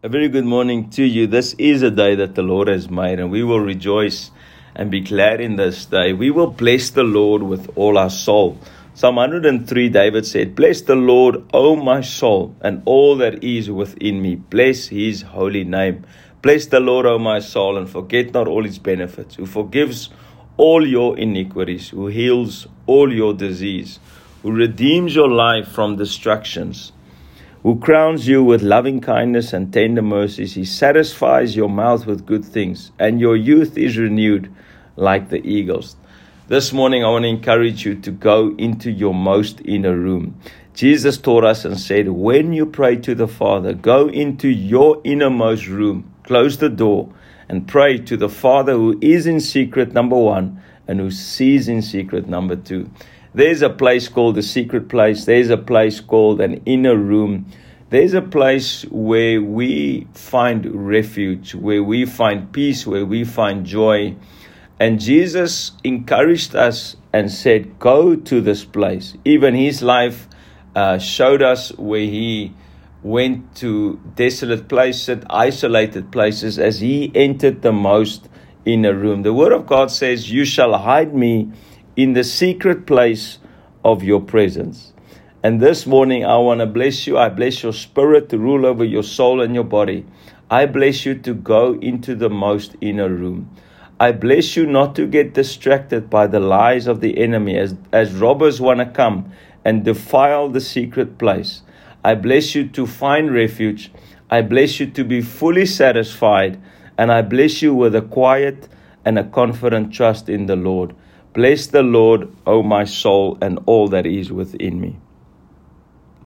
A very good morning to you. This is a day that the Lord has made, and we will rejoice and be glad in this day. We will bless the Lord with all our soul. Psalm 103, David said, Bless the Lord, O my soul, and all that is within me. Bless his holy name. Bless the Lord, O my soul, and forget not all his benefits, who forgives all your iniquities, who heals all your disease, who redeems your life from destructions who crowns you with loving kindness and tender mercies. He satisfies your mouth with good things, and your youth is renewed like the eagles. This morning, I want to encourage you to go into your most inner room. Jesus taught us and said, When you pray to the Father, go into your innermost room, close the door, and pray to the Father who is in secret, number one, and who sees in secret, number two. There's a place called the secret place. There's a place called an inner room. There's a place where we find refuge, where we find peace, where we find joy. And Jesus encouraged us and said, Go to this place. Even his life uh, showed us where he went to desolate places, isolated places, as he entered the most inner room. The Word of God says, You shall hide me in the secret place of your presence. And this morning, I want to bless you. I bless your spirit to rule over your soul and your body. I bless you to go into the most inner room. I bless you not to get distracted by the lies of the enemy as, as robbers want to come and defile the secret place. I bless you to find refuge. I bless you to be fully satisfied. And I bless you with a quiet and a confident trust in the Lord. Bless the Lord, O my soul, and all that is within me.